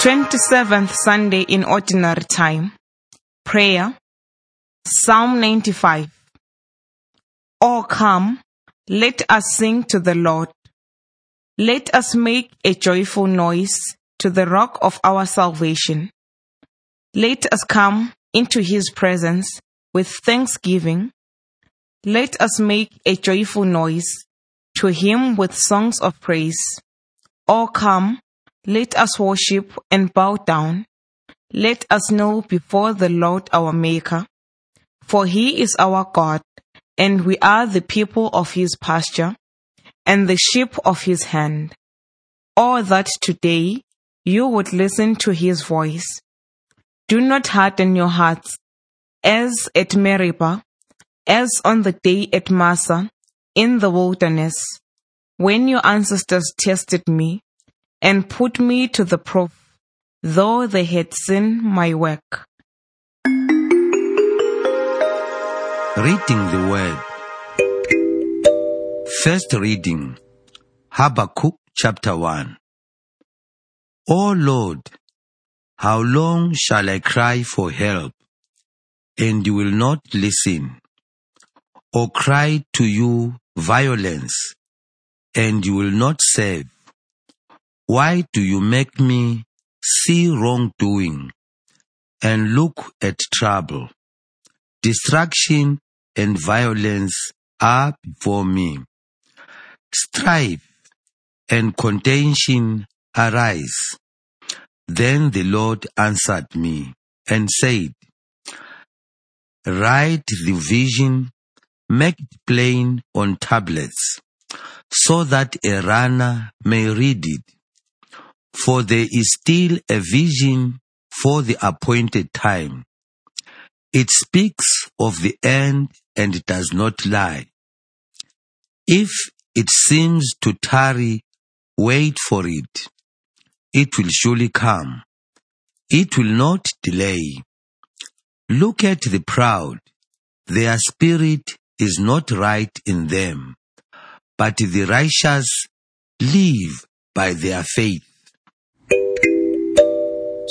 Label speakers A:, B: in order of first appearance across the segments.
A: 27th Sunday in Ordinary Time. Prayer. Psalm 95. Oh, come, let us sing to the Lord. Let us make a joyful noise to the rock of our salvation. Let us come into his presence with thanksgiving. Let us make a joyful noise to him with songs of praise. Oh, come, let us worship and bow down. Let us kneel before the Lord our Maker. For he is our God, and we are the people of his pasture, and the sheep of his hand. Oh, that today you would listen to his voice. Do not harden your hearts, as at Meribah, as on the day at Massah, in the wilderness, when your ancestors tested me and put me to the proof, though they had seen my work.
B: Reading the Word. First reading Habakkuk chapter 1. O Lord, how long shall I cry for help, and you will not listen? Or cry to you violence, and you will not save? Why do you make me see wrongdoing and look at trouble? Destruction and violence are before me. Strife and contention arise. Then the Lord answered me and said, Write the vision, make it plain on tablets, so that a runner may read it. For there is still a vision for the appointed time. It speaks of the end and it does not lie. If it seems to tarry, wait for it. It will surely come. It will not delay. Look at the proud. Their spirit is not right in them, but the righteous live by their faith.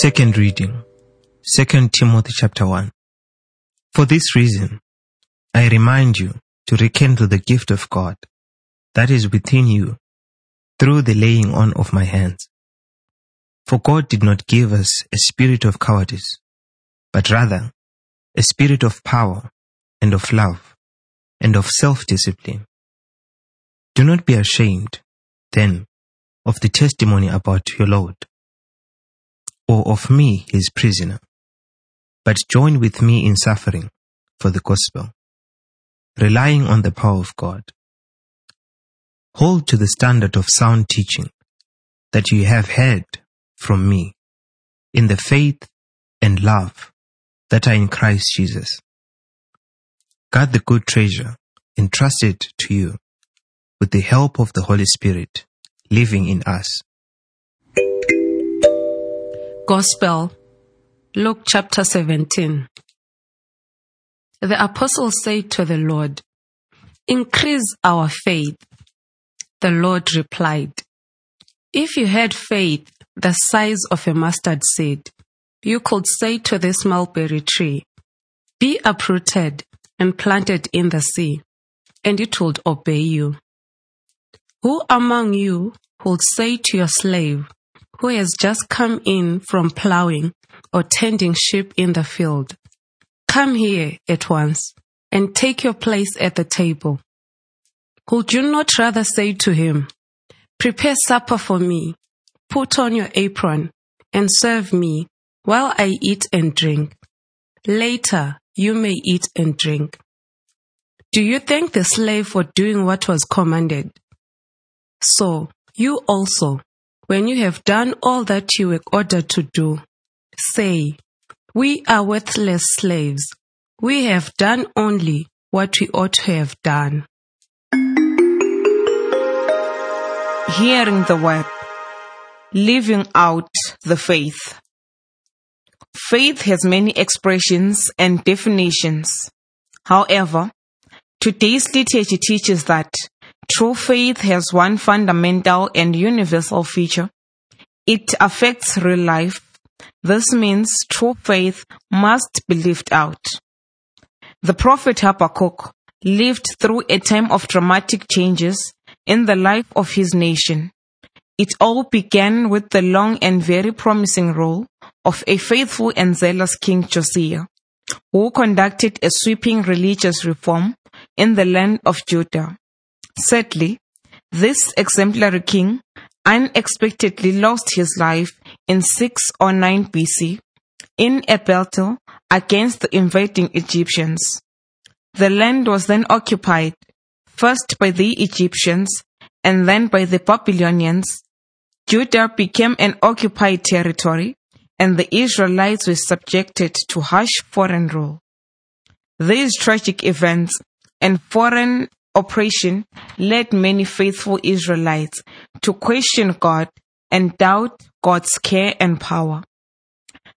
C: Second reading, 2 Timothy chapter 1. For this reason, I remind you to rekindle the gift of God that is within you through the laying on of my hands. For God did not give us a spirit of cowardice, but rather a spirit of power and of love and of self-discipline. Do not be ashamed, then, of the testimony about your Lord, or of me, his prisoner, but join with me in suffering for the gospel, relying on the power of God. Hold to the standard of sound teaching that you have heard from me in the faith and love that are in Christ Jesus. Guard the good treasure entrusted to you with the help of the Holy Spirit living in us.
D: Gospel, Luke chapter 17. The apostles said to the Lord, Increase our faith. The Lord replied, If you had faith the size of a mustard seed, you could say to this mulberry tree, Be uprooted and planted in the sea, and it would obey you. Who among you would say to your slave, who has just come in from plowing or tending sheep in the field, Come here at once and take your place at the table? Would you not rather say to him, Prepare supper for me, put on your apron, and serve me while I eat and drink? Later, you may eat and drink. Do you thank the slave for doing what was commanded? So, you also, when you have done all that you were ordered to do, say, We are worthless slaves. We have done only what we ought to have done.
A: Hearing the word. Living out the faith. Faith has many expressions and definitions. However, today's liturgy teaches that true faith has one fundamental and universal feature. It affects real life. This means true faith must be lived out. The prophet Habakkuk lived through a time of dramatic changes in the life of his nation. It all began with the long and very promising rule of a faithful and zealous King Josiah, who conducted a sweeping religious reform in the land of Judah. Sadly, this exemplary king unexpectedly lost his life in 6 or 9 BC in a battle against the invading Egyptians. The land was then occupied first by the Egyptians and then by the Babylonians. Judah became an occupied territory and the Israelites were subjected to harsh foreign rule. These tragic events and foreign oppression led many faithful Israelites to question God and doubt God's care and power.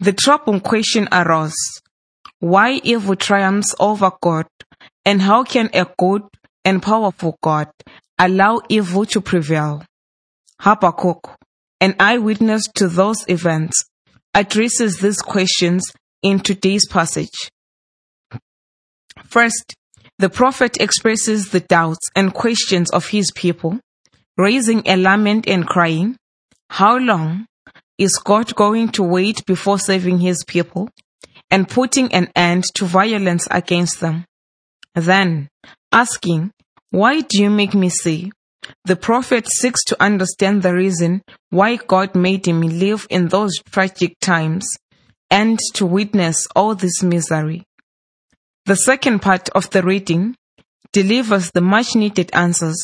A: The troubling question arose why evil triumphs over God, and how can a good and powerful God allow evil to prevail? Habakkuk, an eyewitness to those events, addresses these questions in today's passage. First, the prophet expresses the doubts and questions of his people, raising a lament and crying, How long is God going to wait before saving his people and putting an end to violence against them? Then, asking, Why do you make me see? The prophet seeks to understand the reason why God made him live in those tragic times and to witness all this misery. The second part of the reading delivers the much needed answers,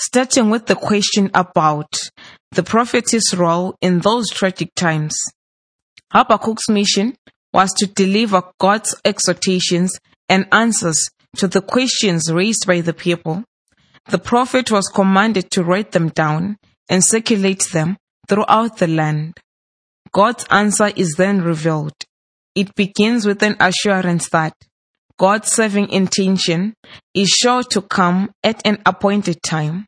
A: starting with the question about the prophet's role in those tragic times. Habakkuk's mission was to deliver God's exhortations and answers to the questions raised by the people. The prophet was commanded to write them down and circulate them throughout the land. God's answer is then revealed. It begins with an assurance that God's saving intention is sure to come at an appointed time.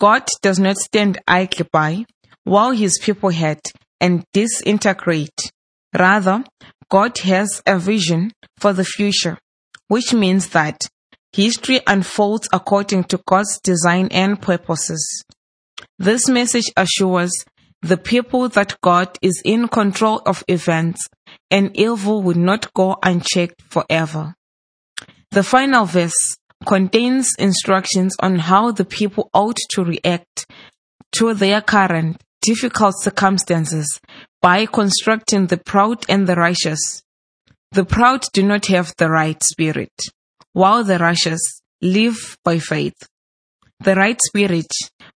A: God does not stand idly by while his people hurt and disintegrate. Rather, God has a vision for the future, which means that history unfolds according to God's design and purposes. This message assures the people that God is in control of events and evil will not go unchecked forever. The final verse contains instructions on how the people ought to react to their current difficult circumstances by constructing the proud and the righteous. The proud do not have the right spirit, while the righteous live by faith. The right spirit,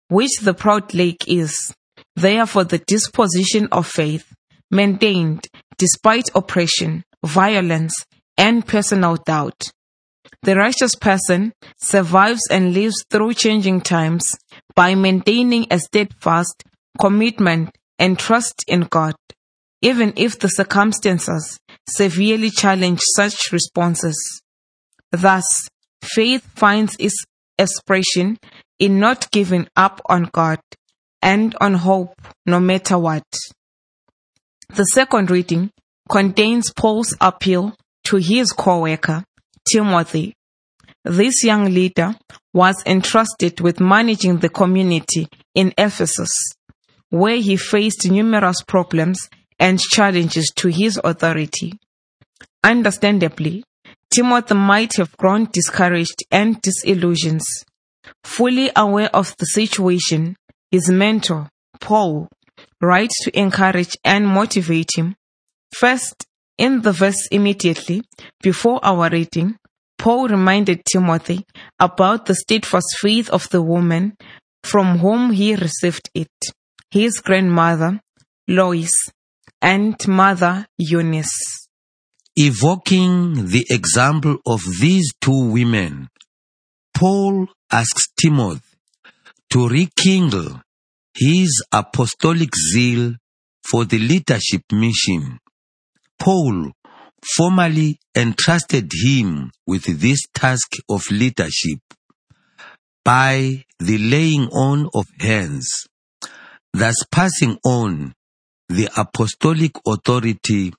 A: which the proud lack is, therefore the disposition of faith, maintained despite oppression, violence, and personal doubt. The righteous person survives and lives through changing times by maintaining a steadfast commitment and trust in God, even if the circumstances severely challenge such responses. Thus, faith finds its expression in not giving up on God and on hope no matter what. The second reading contains Paul's appeal to his co-worker Timothy. This young leader was entrusted with managing the community in Ephesus, where he faced numerous problems and challenges to his authority. Understandably, Timothy might have grown discouraged and disillusioned. Fully aware of the situation, his mentor, Paul, writes to encourage and motivate him. First, in the verse immediately before our reading, Paul reminded Timothy about the steadfast faith of the woman from whom he received it, his grandmother, Lois, and mother, Eunice.
B: Evoking the example of these two women, Paul asks Timothy to rekindle his apostolic zeal for the leadership mission. Paul formally entrusted him with this task of leadership. by the laying on of hands, thus passing on the apostolic authority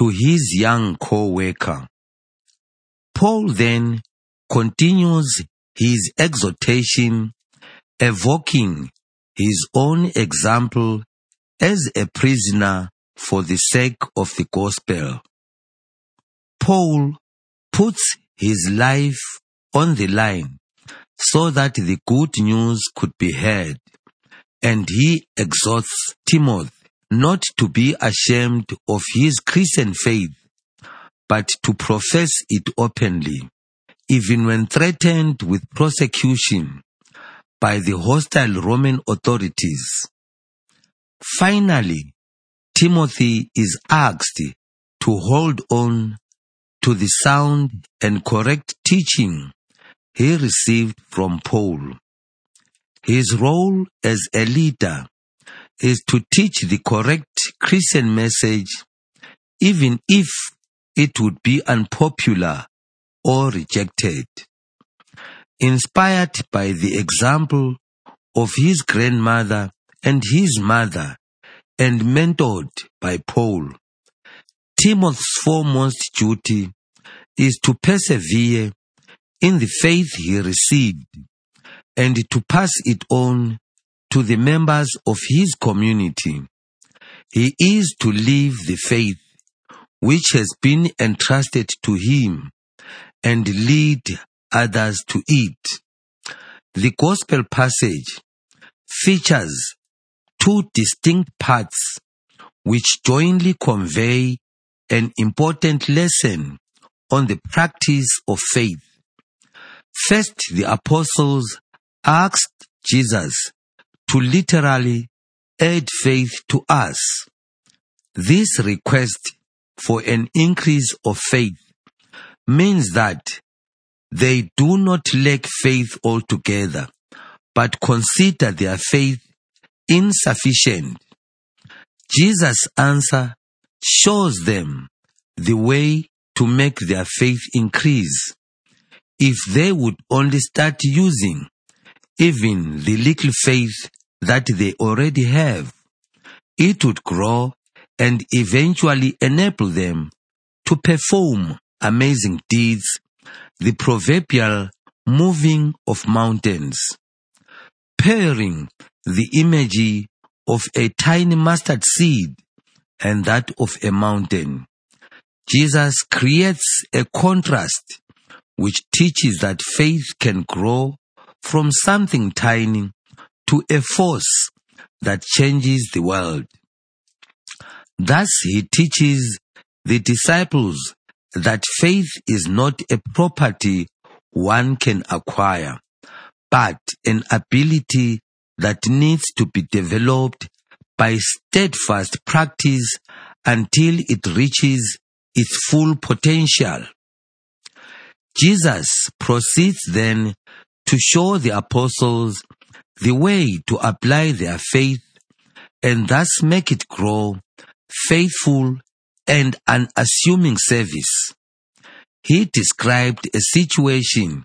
B: to his young co-worker. Paul then continues his exhortation, evoking his own example as a prisoner for the sake of the gospel. Paul puts his life on the line so that the good news could be heard, and he exhorts Timothy not to be ashamed of his Christian faith, but to profess it openly, even when threatened with prosecution by the hostile Roman authorities. Finally, Timothy is asked to hold on to the sound and correct teaching he received from Paul. His role as a leader is to teach the correct Christian message, even if it would be unpopular or rejected. Inspired by the example of his grandmother and his mother, and mentored by Paul, Timothy's foremost duty is to persevere in the faith he received and to pass it on to the members of his community. He is to live the faith which has been entrusted to him and lead others to it. The gospel passage features two distinct parts which jointly convey an important lesson on the practice of faith. First, the apostles asked Jesus to literally add faith to us. This request for an increase of faith means that they do not lack faith altogether, but consider their faith insufficient. Jesus' answer shows them the way to make their faith increase. If they would only start using even the little faith that they already have, it would grow and eventually enable them to perform amazing deeds, the proverbial moving of mountains. Pairing the imagery of a tiny mustard seed and that of a mountain. Jesus creates a contrast which teaches that faith can grow from something tiny to a force that changes the world. Thus he teaches the disciples that faith is not a property one can acquire, but an ability that needs to be developed by steadfast practice until it reaches its full potential. Jesus proceeds then to show the apostles the way to apply their faith and thus make it grow faithful and unassuming service. He described a situation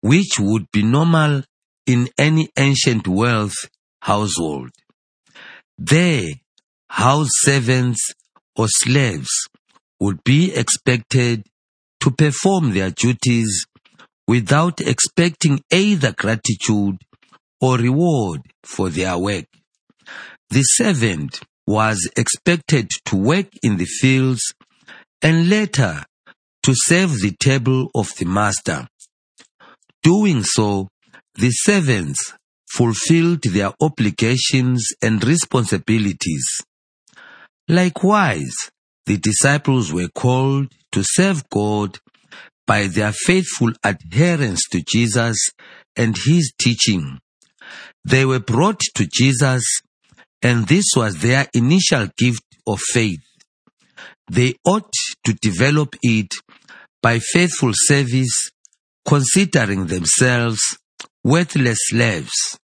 B: which would be normal in any ancient wealth household. There, house servants or slaves would be expected to perform their duties without expecting either gratitude or reward for their work. The servant was expected to work in the fields and later to serve the table of the master. Doing so, the servants fulfilled their obligations and responsibilities. Likewise, the disciples were called to serve God by their faithful adherence to Jesus and his teaching. They were brought to Jesus and this was their initial gift of faith. They ought to develop it by faithful service, considering themselves worthless slaves.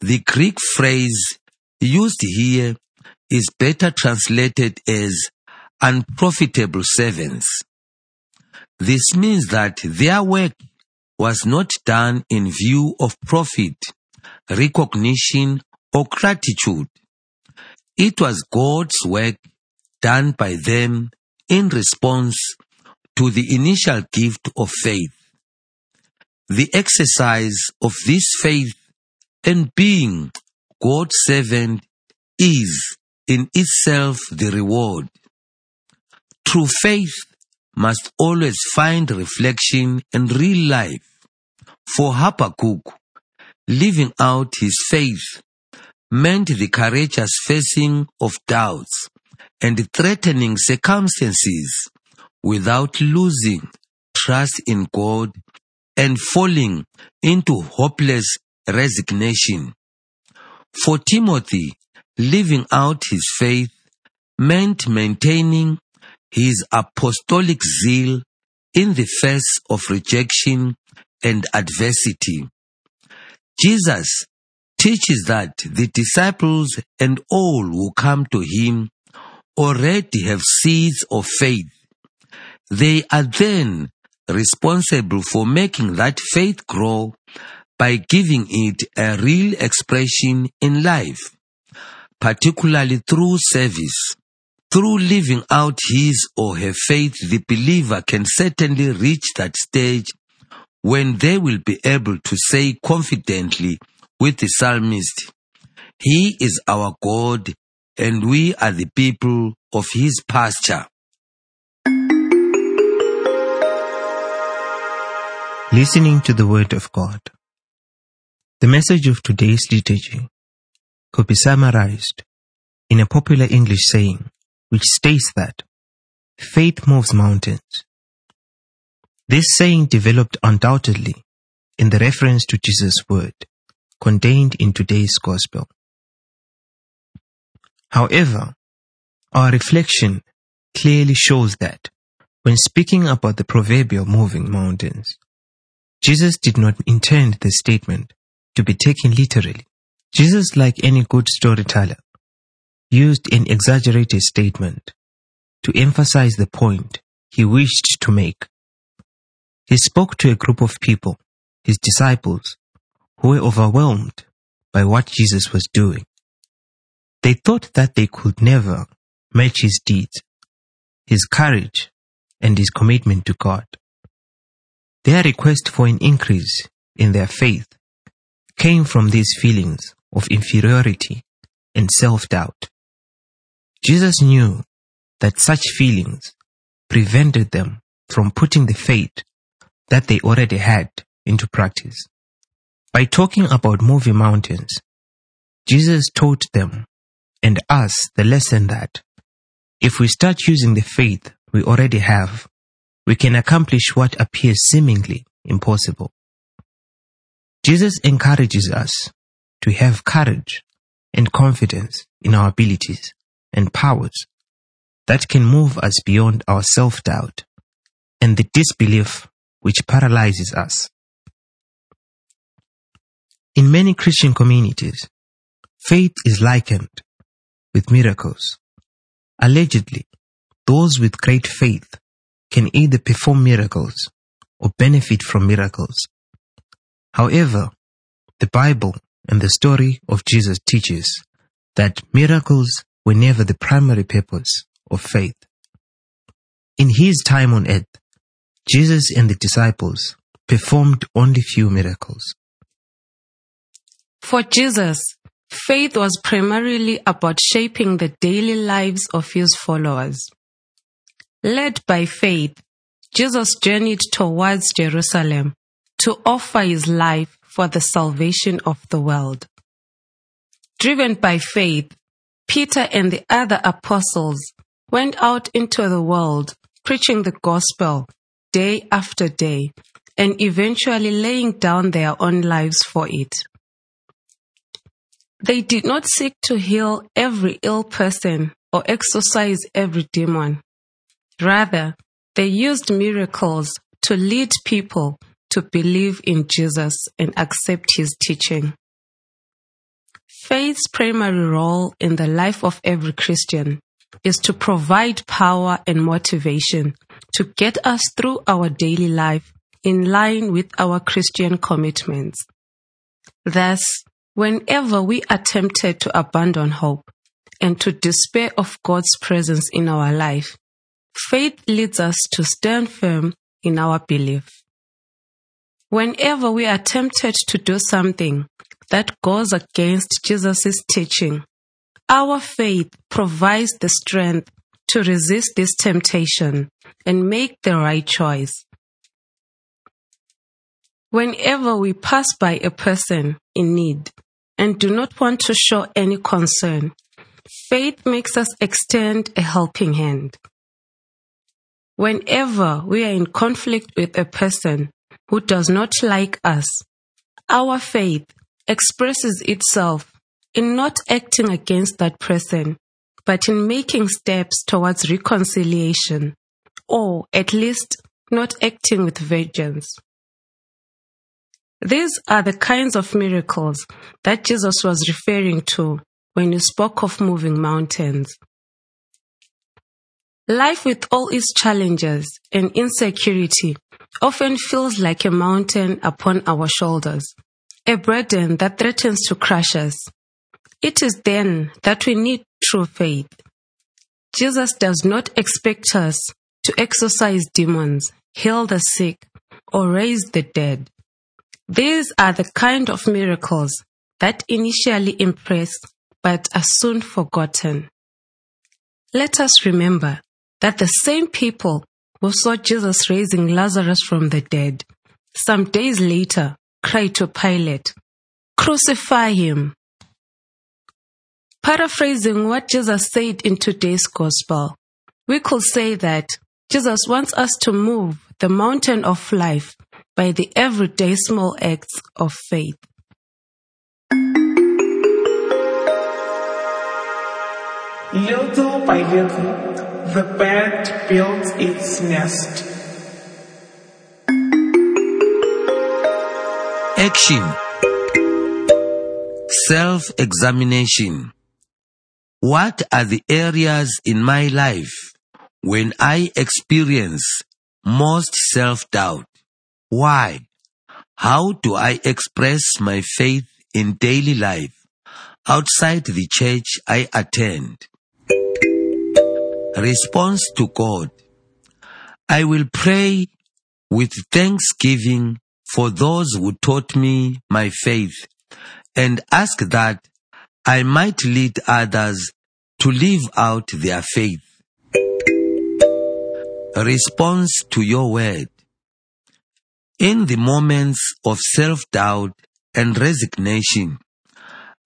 B: The Greek phrase used here is better translated as unprofitable servants. This means that their work was not done in view of profit, recognition, or gratitude. It was God's work done by them in response to the initial gift of faith. The exercise of this faith and being God's servant is in itself the reward. True faith must always find reflection in real life. For Habakkuk, living out his faith meant the courageous facing of doubts and threatening circumstances without losing trust in God and falling into hopeless resignation. For Timothy, living out his faith meant maintaining his apostolic zeal in the face of rejection and adversity. Jesus teaches that the disciples and all who come to him already have seeds of faith. They are then responsible for making that faith grow by giving it a real expression in life, particularly through service. Through living out his or her faith, the believer can certainly reach that stage when they will be able to say confidently with the psalmist, He is our God and we are the people of His pasture.
C: Listening to the Word of God. The message of today's liturgy could be summarized in a popular English saying which states that faith moves mountains. This saying developed undoubtedly in the reference to Jesus' word contained in today's gospel. However, our reflection clearly shows that when speaking about the proverbial moving mountains, Jesus did not intend the statement to be taken literally. Jesus, like any good storyteller, used an exaggerated statement to emphasize the point he wished to make. He spoke to a group of people, his disciples, who were overwhelmed by what Jesus was doing. They thought that they could never match his deeds, his courage, and his commitment to God. Their request for an increase in their faith came from these feelings of inferiority and self-doubt. Jesus knew that such feelings prevented them from putting the faith that they already had into practice. By talking about moving mountains, Jesus taught them and us the lesson that if we start using the faith we already have, we can accomplish what appears seemingly impossible. Jesus encourages us to have courage and confidence in our abilities and powers that can move us beyond our self-doubt and the disbelief which paralyzes us. In many Christian communities, faith is likened with miracles. Allegedly, those with great faith can either perform miracles or benefit from miracles. However, the Bible and the story of Jesus teaches that miracles were never the primary purpose of faith. In his time on earth, Jesus and the disciples performed only few miracles.
D: For Jesus, faith was primarily about shaping the daily lives of his followers. Led by faith, Jesus journeyed towards Jerusalem to offer his life for the salvation of the world. Driven by faith, Peter and the other apostles went out into the world preaching the gospel day after day and eventually laying down their own lives for it. They did not seek to heal every ill person or exorcise every demon. Rather, they used miracles to lead people to believe in Jesus and accept his teaching. Faith's primary role in the life of every Christian is to provide power and motivation to get us through our daily life in line with our Christian commitments. Thus, whenever we are tempted to abandon hope and to despair of God's presence in our life, faith leads us to stand firm in our belief. Whenever we are tempted to do something that goes against Jesus' teaching, our faith provides the strength to resist this temptation and make the right choice. Whenever we pass by a person in need and do not want to show any concern, faith makes us extend a helping hand. Whenever we are in conflict with a person who does not like us, our faith expresses itself in not acting against that person, but in making steps towards reconciliation, or at least not acting with vengeance. These are the kinds of miracles that Jesus was referring to when he spoke of moving mountains. Life with all its challenges and insecurity often feels like a mountain upon our shoulders, a burden that threatens to crush us. It is then that we need true faith. Jesus does not expect us to exorcise demons, heal the sick, or raise the dead. These are the kind of miracles that initially impress but are soon forgotten. Let us remember that the same people who saw Jesus raising Lazarus from the dead, some days later cried to Pilate, Crucify him. Paraphrasing what Jesus said in today's gospel, we could say that Jesus wants us to move the mountain of life by the everyday small acts of faith.
E: Little by little, the bird builds its nest.
B: Action. Self-examination. What are the areas in my life when I experience most self-doubt? Why? How do I express my faith in daily life outside the church I attend? Response to God. I will pray with thanksgiving for those who taught me my faith and ask that I might lead others to live out their faith. Response to your word. In the moments of self-doubt and resignation,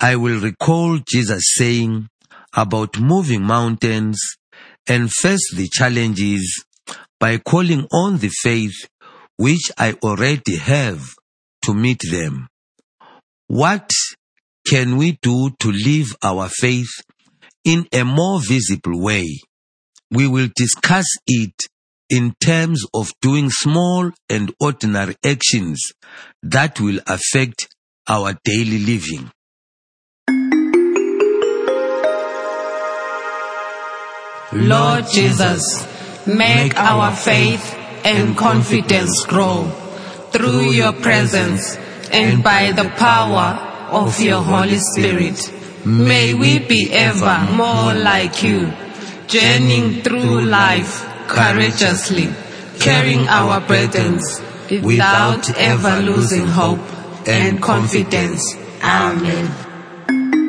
B: I will recall Jesus saying about moving mountains and face the challenges by calling on the faith which I already have to meet them. What can we do to live our faith in a more visible way? We will discuss it in terms of doing small and ordinary actions that will affect our daily living.
A: Lord Jesus, make our faith and confidence grow through your presence and by the power of your Holy Spirit. May we be ever more like you, journeying through life courageously, carrying our burdens without ever losing hope and confidence. Amen.